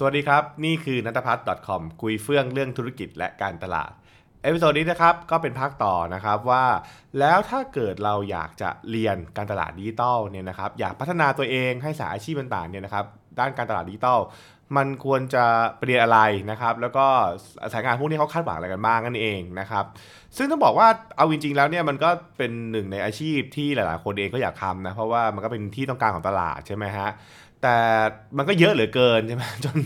สวัสดีครับ นี่คือนัทพัฒน์ .com คุยเฟื่องเรื่องธุรกิจและการตลาด episode นี้นะครับก็เป็นภาคต่อนะครับว่า แล้วถ้าเกิดเราอยากจะเรียนการตลาดดิจิตอลเนี่ยนะครับอยากพัฒนาตัวเองให้สายอาชีพต่างๆเนี่ยนะครับด้านการตลาดดิจิตอลมันควรจะเรียนอะไรนะครับ แล้วก็สายงานพวกนี้เขาคาดหวังอะไรกันบ้างนั่นเองนะครับ ซึ่งต้องบอกว่าเอาจริงๆแล้วเนี่ยมันก็เป็นหนึ่งในอาชีพที่หลายๆ คนเองก็อยากทำนะเพราะว่ามันก็เป็นที่ต้องการของตลาดใช่ไหมฮะ แต่มันก็เยอะเหลือเกินใช่ไหมจน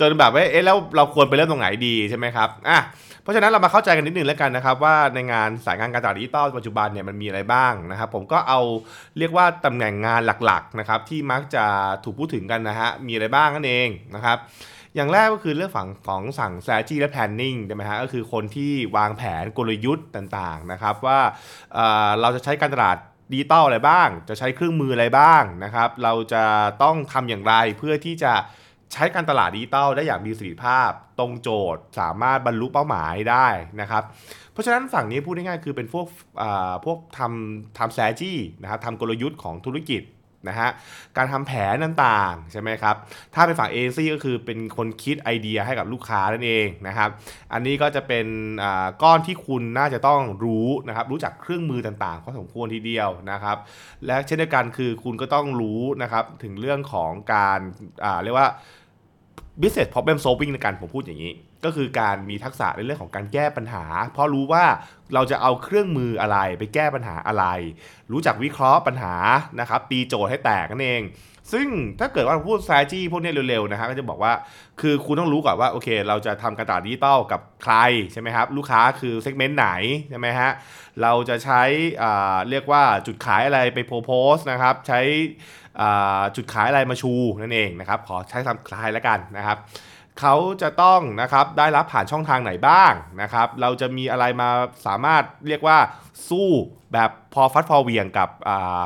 จนแบบว่าเอ๊ะแล้วเราควรไปเริ่มตรงไหนดีใช่ไหมครับอะเพราะฉะนั้นเรามาเข้าใจกันนิดนึงแล้วกันนะครับ ว่าในงานสายงานการตลาดดิจิตอลปัจจุบันเนี่ยมันมีอะไรบ้างนะครับ ผมก็เอาเรียกว่าตำแหน่งงานหลักๆนะครับที่มักจะถูกพูดถึงกันนะฮะมีอะไรบ้างนั่นเองนะครับอย่างแรกก็คือเรื่องฝั่งของสั่ง strategy และ planning ใช่ไหมฮะก็คือคนที่วางแผนกลยุทธ์ต่างๆนะครับว่าเอ่อเราจะใช้การตลาด ดิจิตอลอะไรบ้าง จะใช้เครื่องมืออะไรบ้างนะครับ เราจะต้องทำอย่างไรเพื่อที่จะใช้การตลาดดิจิตอลได้อย่างมีประสิทธิภาพ ตรงโจทย์ สามารถบรรลุเป้าหมายได้นะครับ เพราะฉะนั้นฝั่งนี้พูดง่ายๆคือเป็นพวกพวกทำทำแสจี้นะครับทำกลยุทธ์ของธุรกิจ นะฮะการทำแผนต่างๆใช่ไหมครับถ้าเป็นฝั่งเอเจนซี่ก็คือเป็นคนคิดไอเดียให้กับลูกค้านั่นเองนะครับอันนี้ก็จะเป็นอ่าก้อนที่คุณน่าจะต้องรู้นะครับรู้จักเครื่องมือต่างๆพอสมควรทีเดียวนะครับและเช่นเดียวกันคือคุณก็ต้องรู้นะครับถึงเรื่องของการอ่าเรียกว่า business problem solving ในการผมพูดอย่างนี้ ก็คือการมีทักษะในเรื่องของการแก้ปัญหา เพราะรู้ว่าเราจะเอาเครื่องมืออะไรไปแก้ปัญหาอะไร รู้จักวิเคราะห์ปัญหานะครับตีโจทย์ให้แตกนั่นเอง ซึ่งถ้าเกิดว่าพูด strategy พวกนี้เร็วๆนะฮะก็จะบอกว่าคือคุณต้องรู้ก่อนว่าโอเค เราจะทำการตลาดดิจิตอลกับใครใช่ไหมครับลูกค้าคือ segment ไหนใช่ไหมฮะเราจะใช้อ่าเรียกว่าจุดขายอะไรไปโพสต์นะครับใช้อ่าจุดขายอะไรมาชูนั่นเองนะครับขอใช้คำคล้ายแล้วกันนะครับ เขาจะต้องนะครับได้รับผ่านช่องทางไหนบ้างนะครับ เราจะมีอะไรมาสามารถเรียกว่าสู้แบบพอฟัดพอเหวี่ยงกับ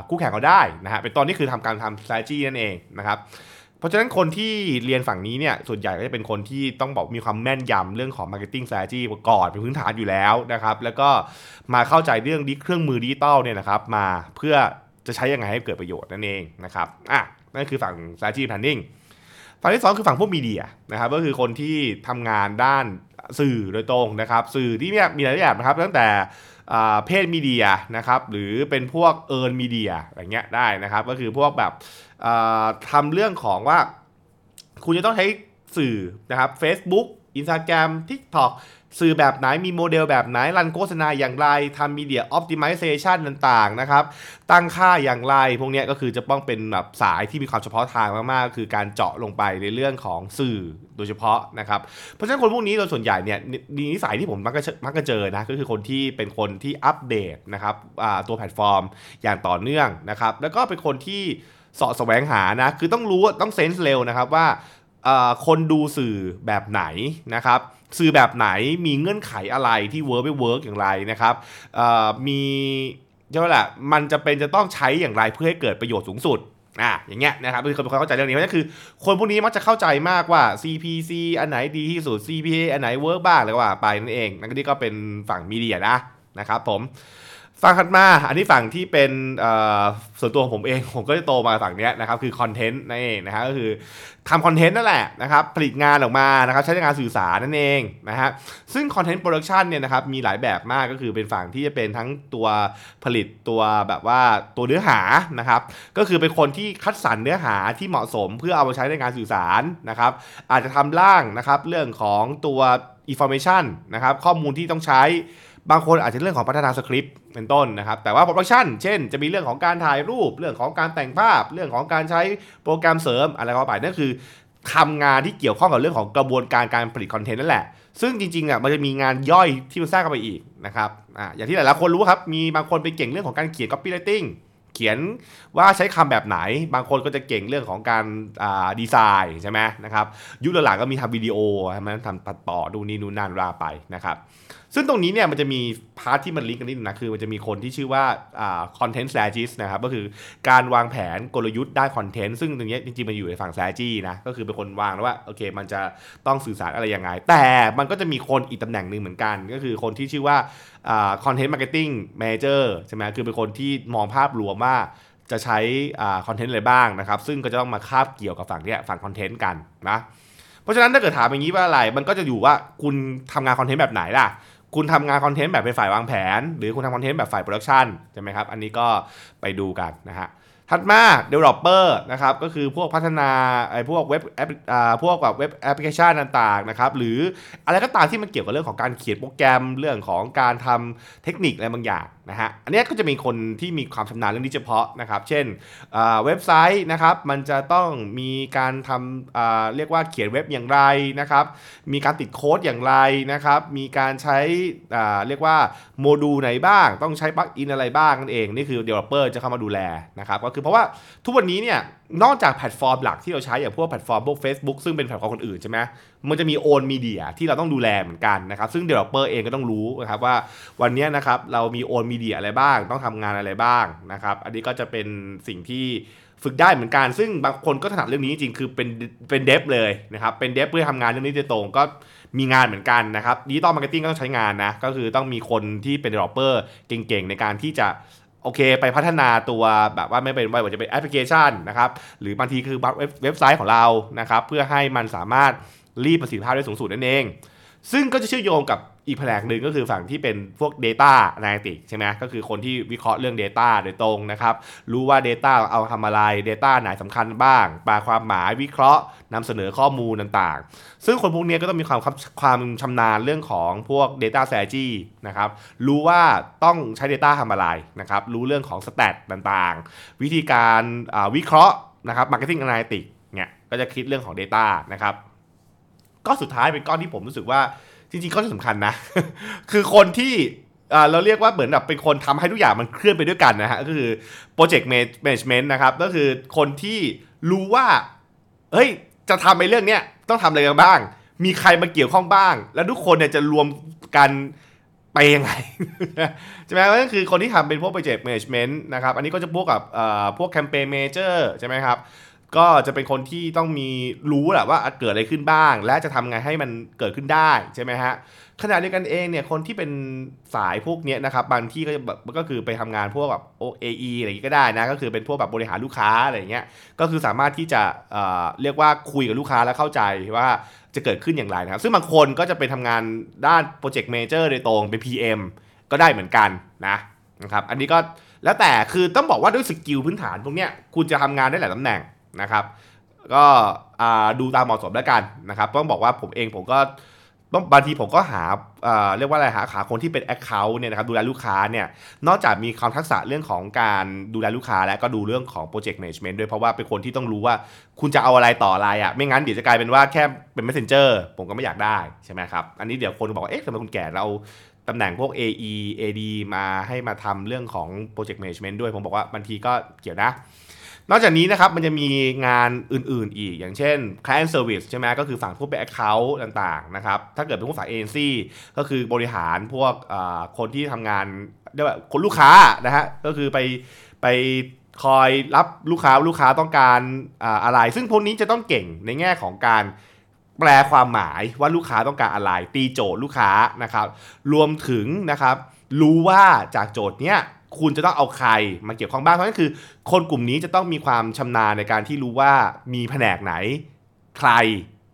คู่แข่งเขาได้นะฮะเป็นตอนนี้คือทำการทำ strategy นั่นเองนะครับเพราะฉะนั้นคนที่เรียนฝั่งนี้เนี่ยส่วนใหญ่ก็จะเป็นคนที่ต้องบอกมีความแม่นยำเรื่องของ marketing strategy ก่อนเป็นพื้นฐานอยู่แล้วนะครับแล้วก็มาเข้าใจเรื่องดิเครื่องมือดิจิตอลเนี่ยนะครับมาเพื่อจะใช้ยังไงให้เกิดประโยชน์นั่นเองนะครับอะนั่นคือฝั่ง strategy planning ฝั่งที่สองคือฝั่งพวกมีเดียนะครับก็คือคนที่ทำงานด้านสื่อโดยตรงนะครับ สื่อที่เนี่ยมีหลายแบบนะครับตั้งแต่เพศมีเดียนะครับหรือเป็นพวกเอิร์นมีเดียอะไรเงี้ยได้นะครับ ก็คือพวกแบบทำทำเรื่องของว่า คุณจะต้องใช้สื่อนะครับ Facebook Instagram TikTok สื่อแบบไหนมีโมเดลแบบไหนรันโฆษณาอย่างไรทำมีเดียอ p ติมิเซชันต่างๆนะครับตั้งค่าอย่างไร พวกนี้ก็คือจะต้องเป็นแบบสายที่มีความเฉพาะทางมากๆ คือการเจาะลงไปในเรื่องของสื่อโดยเฉพาะนะครับเพราะฉะนั้นคนพวกนี้โดยส่วนใหญ่เนี่ยนนิสัยที่ผมมักจะมักจะเจอนะก็คือคนที่เป็นคนที่อัปเดตนะครับตัวแพลตฟอร์มอย่างต่อเนื่องนะครับแล้วก็เป็นคนที่เสาะแสวงหานะคือต้องรู้ต้อง sense เร็วนะครับว่าคนดูสื่อแบบไหนนะครับ สื่อแบบไหนมีเงื่อนไขอะไรที่ work ไม่ work อย่างไรนะครับมีเรียกว่าแหละมันจะเป็นจะต้องใช้อย่างไรเพื่อให้เกิดประโยชน์สูงสุดอะอย่างเงี้ยนะครับคือคนเข้าใจเรื่องนี้ก็คือ คนพวกนี้มักจะเข้าใจมากว่า CPC อันไหนดีที่สุด CPA อันไหน work บ้างอะไรว่าไปนั่นเองนั่นก็นี่ก็เป็นฝั่งมีเดียนะนะครับผม ฝั่งถัดมา อันนี้ฝั่งที่เป็นส่วนตัวของผมเอง ผมก็จะโตมาฝั่งนี้นะครับ คือคอนเทนต์นั่นเองนะฮะก็คือทำคอนเทนต์นั่นแหละนะครับ ผลิตงานออกมานะครับ ใช้ในการสื่อสารนั่นเองนะฮะ ซึ่ง content production เนี่ยนะครับ มีหลายแบบมาก ก็คือเป็นฝั่งที่จะเป็นทั้งตัวผลิตตัวแบบว่าตัวเนื้อหานะครับ ก็คือเป็นคนที่คัดสรรเนื้อหาที่เหมาะสมเพื่อเอามาใช้ในการสื่อสารนะครับ อาจจะทำร่างนะครับ เรื่องของตัว information นะครับ ข้อมูลที่ต้องใช้ บางคนอาจจะเรื่องของพัฒนาสคริปต์เป็นต้นนะครับ แต่ว่า production เช่น จะมีเรื่องของการถ่ายรูป เรื่องของการแต่งภาพ เรื่องของการใช้โปรแกรมเสริมอะไรก็ไปนั่นคือทำงานที่เกี่ยวข้องกับเรื่องของกระบวนการการผลิตคอนเทนต์นั่นแหละ ซึ่งจริงๆอะมันจะมีงานย่อยที่มันแทรกเข้าไปอีกนะครับอ่าอย่างที่หลายๆคนรู้ครับ มีบางคนไปเก่งเรื่องของการเขียน copywriting เขียนว่าใช้คำแบบไหน บางคนก็จะเก่งเรื่องของการอ่าดีไซน์ใช่ไหมนะครับ ยุคหลังๆก็มีทำวิดีโอใช่ไหมทำตัดต่อดูนี่นู่นนั่นว่าไปนะครับ ซึ่งตรงนี้เนี่ยมันจะมี part ที่มันลิงก์กันนิดนึงนะคือมันจะมีคนที่ชื่อว่าอ่า content strategist นะครับก็คือการวางแผนกลยุทธ์ด้านคอนเทนต์ซึ่งตรงนี้จริงๆมันอยู่ในฝั่ง strategy นะก็คือเป็นคนวางแล้วว่าโอเค มันจะต้องสื่อสารอะไรยังไง แต่มันก็จะมีคนอีกตำแหน่งหนึ่งเหมือนกัน ก็คือคนที่ชื่อว่าอ่า content marketing manager ใช่ไหมคือเป็นคนที่มองภาพรวมว่าจะใช้คอนเทนต์อะไรบ้างนะครับ ซึ่งก็จะต้องมาคาบเกี่ยวกับฝั่งเนี้ยฝั่งคอนเทนต์กันนะ เพราะฉะนั้นถ้าเกิดถามอย่างนี้ว่าอะไร มันก็จะอยู่ว่าคุณทำงานคอนเทนต์แบบไหนล่ะ คุณทำงานคอนเทนต์แบบเป็นฝ่ายวางแผน หรือคุณทำคอนเทนต์แบบฝ่ายโปรดักชันใช่ไหมครับ อันนี้ก็ไปดูกันนะฮะถัดมา developer นะครับก็คือพวกพัฒนาไอ้พวกเว็บแอปอ่าพวกแบบเว็บแอปพลิเคชันต่างๆนะครับหรืออะไรก็ตามที่มันเกี่ยวกับเรื่องของการเขียนโปรแกรมเรื่องของการทำเทคนิคอะไรบางอย่าง นะฮะอันนี้ก็จะมีคนที่มีความชำนาญเรื่องนี้เฉพาะนะครับ เช่นเว็บไซต์นะครับมันจะต้องมีการทำเรียกว่าเขียนเว็บอย่างไรนะครับ มีการติดโค้ดอย่างไรนะครับ มีการใช้เรียกว่าโมดูลไหนบ้าง ต้องใช้ปลั๊กอินอะไรบ้างนั่นเอง นี่คือ developer จะเข้ามาดูแลนะครับ ก็คือเพราะว่าทุกวันนี้เนี่ยนอกจากแพลตฟอร์มหลักที่เราใช้อย่างพวกแพลตฟอร์มพวก Facebook ซึ่งเป็นแพลตฟอร์มคนอื่นใช่ไหมมันจะมี owned media ที่เราต้องดูแลเหมือนกันนะครับ ซึ่ง developer เองก็ต้องรู้นะครับว่าวันนี้นะครับเรามี owned media อะไรบ้าง ต้องทำงานอะไรบ้างนะครับอันนี้ก็จะเป็นสิ่งที่ฝึกได้เหมือนกัน ซึ่งบางคนก็ถนัดเรื่องนี้จริงคือเป็นเป็น dev เลยนะครับเป็น dev เพื่อทำงานเรื่องนี้โดยตรงก็มีงานเหมือนกันนะครับ digital marketing ก็ต้องใช้งานนะก็คือต้องมีคนที่เป็น developer เก่งๆในการที่จะ โอเค ไปพัฒนาตัวแบบว่าไม่เป็นไม่ว่าจะเป็นแอปพลิเคชันนะครับหรือบางทีคือเว็บไซต์ของเรานะครับเพื่อให้มันสามารถรีบประสิทธิภาพได้สูงสุดนั่นเอง ซึ่งก็จะเชื่อมโยงกับ อีกแผนกหนึ่งก็คือฝั่งที่เป็นพวก Data Analytics ใช่ไหมก็คือคนที่วิเคราะห์เรื่อง Data โดยตรงนะครับ รู้ว่า Data เอาทำอะไร Data ไหนสำคัญบ้างปลความหมายวิเคราะห์นำเสนอข้อมูลต่างๆ ซึ่งคนพวกนี้ก็ต้องมีความความชำนาญเรื่องของพวก Data Strategy นะครับ รู้ว่าต้องใช้ Data ทำอะไรนะครับ รู้เรื่องของ Stat ต่างๆ วิธีการวิเคราะห์นะครับ Marketing Analytics เนี่ยก็จะคิดเรื่องของ Data นะครับก็สุดท้ายเป็นก้อนที่ผมรู้สึกว่า จริงๆก็สำคัญนะ คือคนที่เราเรียกว่าเหมือนแบบเป็นคนทำให้ทุกอย่างมันเคลื่อนไปด้วยกันนะฮะก็คือ project management นะครับ ก็คือคนที่รู้ว่าเฮ้ยจะทำในเรื่องเนี้ยต้องทำอะไรกันบ้าง มีใครมาเกี่ยวข้องบ้าง แล้วทุกคนเนี่ยจะรวมกันไปยังไงใช่ไหมก็คือคนที่ทำเป็นพวก project management นะครับ อันนี้ก็จะพวกกับพวก campaign manager ใช่ไหมครับ ก็จะเป็นคนที่ต้องมีรู้แหละว่าเกิดอะไรขึ้นบ้าง และจะทำไงให้มันเกิดขึ้นได้ใช่ไหมฮะขณะเดียวกันเองเนี่ยคนที่เป็นสายพวกนี้นะครับบางที่ก็จะแบบก็คือไปทำงานพวกแบบโอเออะไรอย่างนี้ก็ได้นะก็คือเป็นพวกแบบบริหารลูกค้าอะไรอย่างเงี้ยก็คือสามารถที่จะเอ่อเรียกว่าคุยกับลูกค้าแล้วเข้าใจว่าจะเกิดขึ้นอย่างไรนะครับ ซึ่งบางคนก็จะไปทำงานด้าน project manager โดยตรงเป็น PM ก็ได้เหมือนกันนะนะครับอันนี้ก็แล้วแต่คือต้องบอกว่าด้วยสกิลพื้นฐานพวกเนี้ยคุณจะทำงานได้หลายตำแหน่ง นะครับ ก็ดูตามเหมาะสมแล้วกันนะครับต้องบอกว่าผมเองผมก็ต้องบางทีผมก็หาเรียกว่าอะไรหาขาคนที่เป็น Account เนี่ยนะครับดูแลลูกค้าเนี่ยนอกจากมีความทักษะเรื่องของการดูแลลูกค้าแล้วก็ดูเรื่องของ Project Management ด้วยเพราะว่าเป็นคนที่ต้องรู้ว่าคุณจะเอาอะไรต่ออะไรอะ่ะไม่งั้นเดี๋ยวจะกลายเป็นว่าแค่เป็น Messenger ผมก็ไม่อยากได้ใช่ไหมครับ อันนี้เดี๋ยวคนบอกว่าเอ๊ะทำไมคุณแก่เราตำแหน่งพวก AE AD มาให้มาทำเรื่องของ Project Management ด้วยผมบอกว่าบางทีก็เกี่ยวนะ นอกจากนี้นะครับมันจะมีงานอื่นๆอีก อย่างเช่น client service ใช่ไหมก็คือฝั่งพวกเป็น account ต่างๆนะครับถ้าเกิดเป็นพวกฝ่าย agency ก็คือบริหารพวกคนที่ทำงานเรียกว่าคนลูกค้านะฮะก็คือไปไปคอยรับลูกค้าลูกค้าต้องการอะไร ซึ่งพวกนี้จะต้องเก่งในแง่ของการแปลความหมายว่าลูกค้าต้องการอะไร ตีโจทย์ลูกค้านะครับ รวมถึงนะครับรู้ว่าจากโจทย์เนี้ย คุณจะต้องเอาใครมาเกี่ยวข้องบ้างเพราะนั่นคือ คนกลุ่มนี้จะต้องมีความชำนาญในการที่รู้ว่ามีแผนกไหน ใคร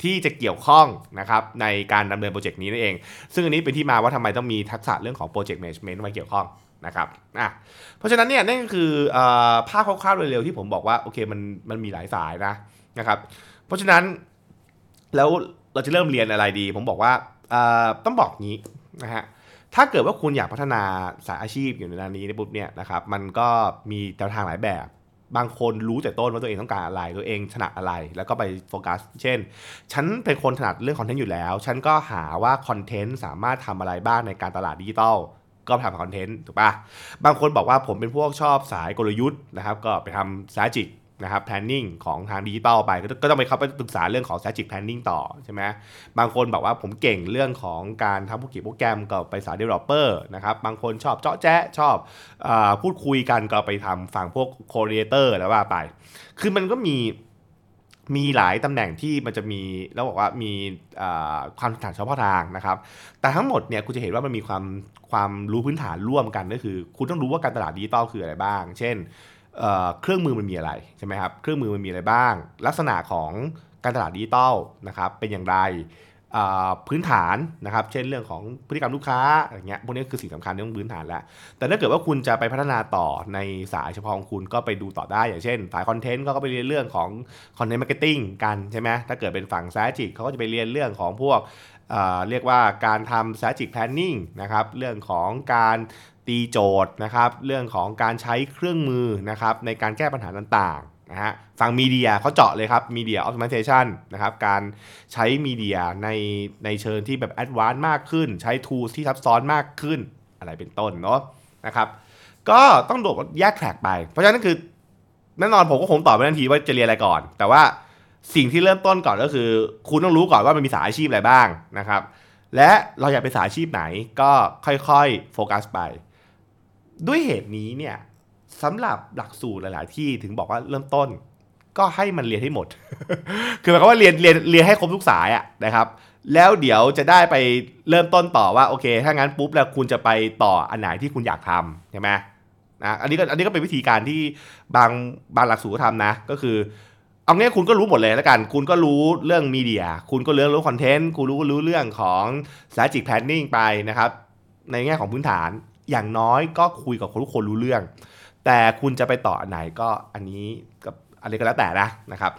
ที่จะเกี่ยวข้องนะครับในการดำเนินโปรเจกต์นี้นั่นเอง ซึ่งอันนี้เป็นที่มาว่าทำไมต้องมีทักษะเรื่องของ project management มาเกี่ยวข้องนะครับอะเพราะฉะนั้นเนี่ยนั่นก็คือภาพคร่าวๆเร็วๆที่ผมบอกว่าโอเคมันมันมีหลายสายนะนะครับ เพราะฉะนั้นแล้วเราจะเริ่มเรียนอะไรดี ผมบอกว่าต้องบอกงี้นะฮะ ถ้าเกิดว่าคุณอยากพัฒนาสายอาชีพอยู่ในด้านนี้ในปุ๊บเนี่ยนะครับมันก็มีแนวทางหลายแบบ บางคนรู้แต่ต้นว่าตัวเองต้องการอะไรตัวเองถนัดอะไร แล้วก็ไปโฟกัส เช่น ฉันเป็นคนถนัดเรื่องคอนเทนต์อยู่แล้ว ฉันก็หาว่าคอนเทนต์สามารถทำอะไรบ้างในการตลาดดิจิตอลก็ทำคอนเทนต์ถูกปะบางคนบอกว่าผมเป็นพวกชอบสายกลยุทธ์นะครับ ก็ไปทำสายจิก นะครับ planning ของทางดิจิตอลไปก็ต้องไปเข้าไปศึกษาเรื่องของ strategic planning ต่อใช่ไหมบางคนบอกว่าผมเก่งเรื่องของการทำผู้เขียนโปรแกรมก็ไปสาย developer นะครับบางคนชอบเจาะแจ๊ะชอบอพูดคุยกันก็ไปทำฝั่งพวก coordinator แล้วว่าไป คือมันก็มีมีหลายตำแหน่งที่มันจะมีแล้วบอกว่ามีความถนัดเฉพาะทางนะครับ แต่ทั้งหมดเนี่ยคุณจะเห็นว่ามันมีความความรู้พื้นฐานร่วมกันก็คือ คุณต้องรู้ว่าการตลาดดิจิตอลคืออะไรบ้าง เช่น เครื่องมือมันมีอะไรใช่ไหมครับเครื่องมือมันมีอะไรบ้าง ลักษณะของการตลาดดิจิตอลนะครับเป็นอย่างไรพื้นฐานนะครับ เช่นเรื่องของพฤติกรรมลูกค้าอะไรเงี้ยพวกนี้คือสิ่งสำคัญเรื่องพื้นฐานแล้วแต่ถ้าเกิดว่าคุณจะไปพัฒนาต่อในสายเฉพาะของคุณก็ไปดูต่อได้ อย่างเช่นสายคอนเทนต์ก็ไปเรียนเรื่องของcontent marketing กันใช่ไหมถ้าเกิดเป็นฝั่ง s ซจิกเขาก็จะไปเรียนเรื่องของพวกเรียกว่าการทำ strategic planning นะครับ เรื่องของการ ตีโจทย์นะครับ เรื่องของการใช้เครื่องมือนะครับในการแก้ปัญหาต่างๆนะฮะฝั่งมีเดียเขาเจาะเลยครับมีเดียออ t ติเ a ชันนะครับการใช้มีเดียในในเชิงที่แบบ advance มากขึ้น ใช้ tools ที่ซับซ้อนมากขึ้นอะไรเป็นต้นเนาะนะครับก็ต้องโดดแยกแทร็กไป เพราะฉะนั้นคือแน่นอนผมก็คงตอบไม่ทันทีว่าจะเรียนอะไรก่อน แต่ว่าสิ่งที่เริ่มต้นก่อนก็คือ คุณต้องรู้ก่อนว่ามันมีสายอาชีพอะไรบ้างนะครับ และเราอยากเป็นสายอาชีพไหนก็ค่อยๆ โฟกัสไป ด้วยเหตุนี้เนี่ยสำหรับหลักสูตรหลาย ๆ ที่ถึงบอกว่าเริ่มต้น ก็ให้มันเรียนให้หมด คือหมายความว่าเรียนเรียนเรียนให้ครบทุกสายอะนะครับ แล้วเดี๋ยวจะได้ไปเริ่มต้นต่อว่าโอเค ถ้างั้นปุ๊บแล้วคุณจะไปต่ออันไหนที่คุณอยากทำใช่ไหมนะอันนี้ก็อันนี้ก็เป็นวิธีการที่บางบางหลักสูตรก็ทำนะ ก็คือ เอางี้คุณก็รู้หมดเลยแล้วกัน คุณก็รู้เรื่องมีเดีย คุณก็เรื่องรู้คอนเทนต์ คุณรู้รู้เรื่องของ strategic planning ไปนะครับ ในแง่ของพื้นฐาน อย่างน้อยก็คุยกับคนทุกคนรู้เรื่อง แต่คุณจะไปต่ออันไหนก็อันนี้กับอันนี้ก็แล้วแต่นะนะครับ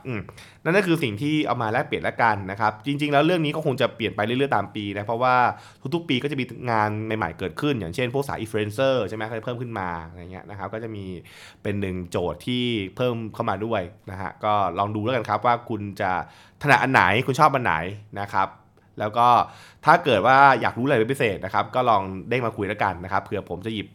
นั่นก็คือสิ่งที่เอามาแลกเปลี่ยนแล้วกันนะครับ จริง ๆ แล้วเรื่องนี้ก็คงจะเปลี่ยนไปเรื่อยๆตามปีนะ เพราะว่าทุกๆปีก็จะมีงานใหม่ๆเกิดขึ้น อย่างเช่นพวกสายอินฟลูเอนเซอร์ใช่ไหมก็จะเพิ่มขึ้นมาอะไรเงี้ยนะครับ ก็จะมีเป็นหนึ่งโจทย์ที่เพิ่มเข้ามาด้วยนะฮะ ก็ลองดูแล้วกันครับว่าคุณจะถนัดอันไหนคุณชอบอันไหนนะครับ แล้วก็ถ้าเกิดว่าอยากรู้อะไรเป็นพิเศษนะครับ ก็ลองเด้งมาคุยแล้วกันนะครับเผื่อผมจะหยิบ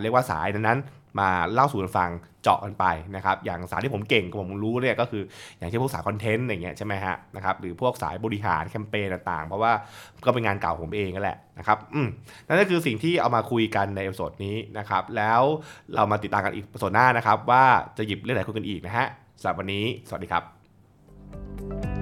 เรียกว่าสายนั้นมาเล่าสู่กันฟังเจาะกันไปนะครับอย่างสายที่ผมเก่งผมรู้เนี่ยก็คืออย่างเช่นพวกสายคอนเทนต์อย่างเงี้ยใช่ไหมฮะนะครับหรือพวกสายบริหารแคมเปญต่างๆ เพราะว่าก็เป็นงานเก่าผมเองนั่นแหละนะครับอืมนั่นก็คือสิ่งที่เอามาคุยกันใน episode นี้นะครับแล้วเรามาติดตามกันอีก episode หน้านะครับว่าจะหยิบเรื่องไหนคุยกันอีกนะฮะสำหรับวันนี้ สวัสดีครับ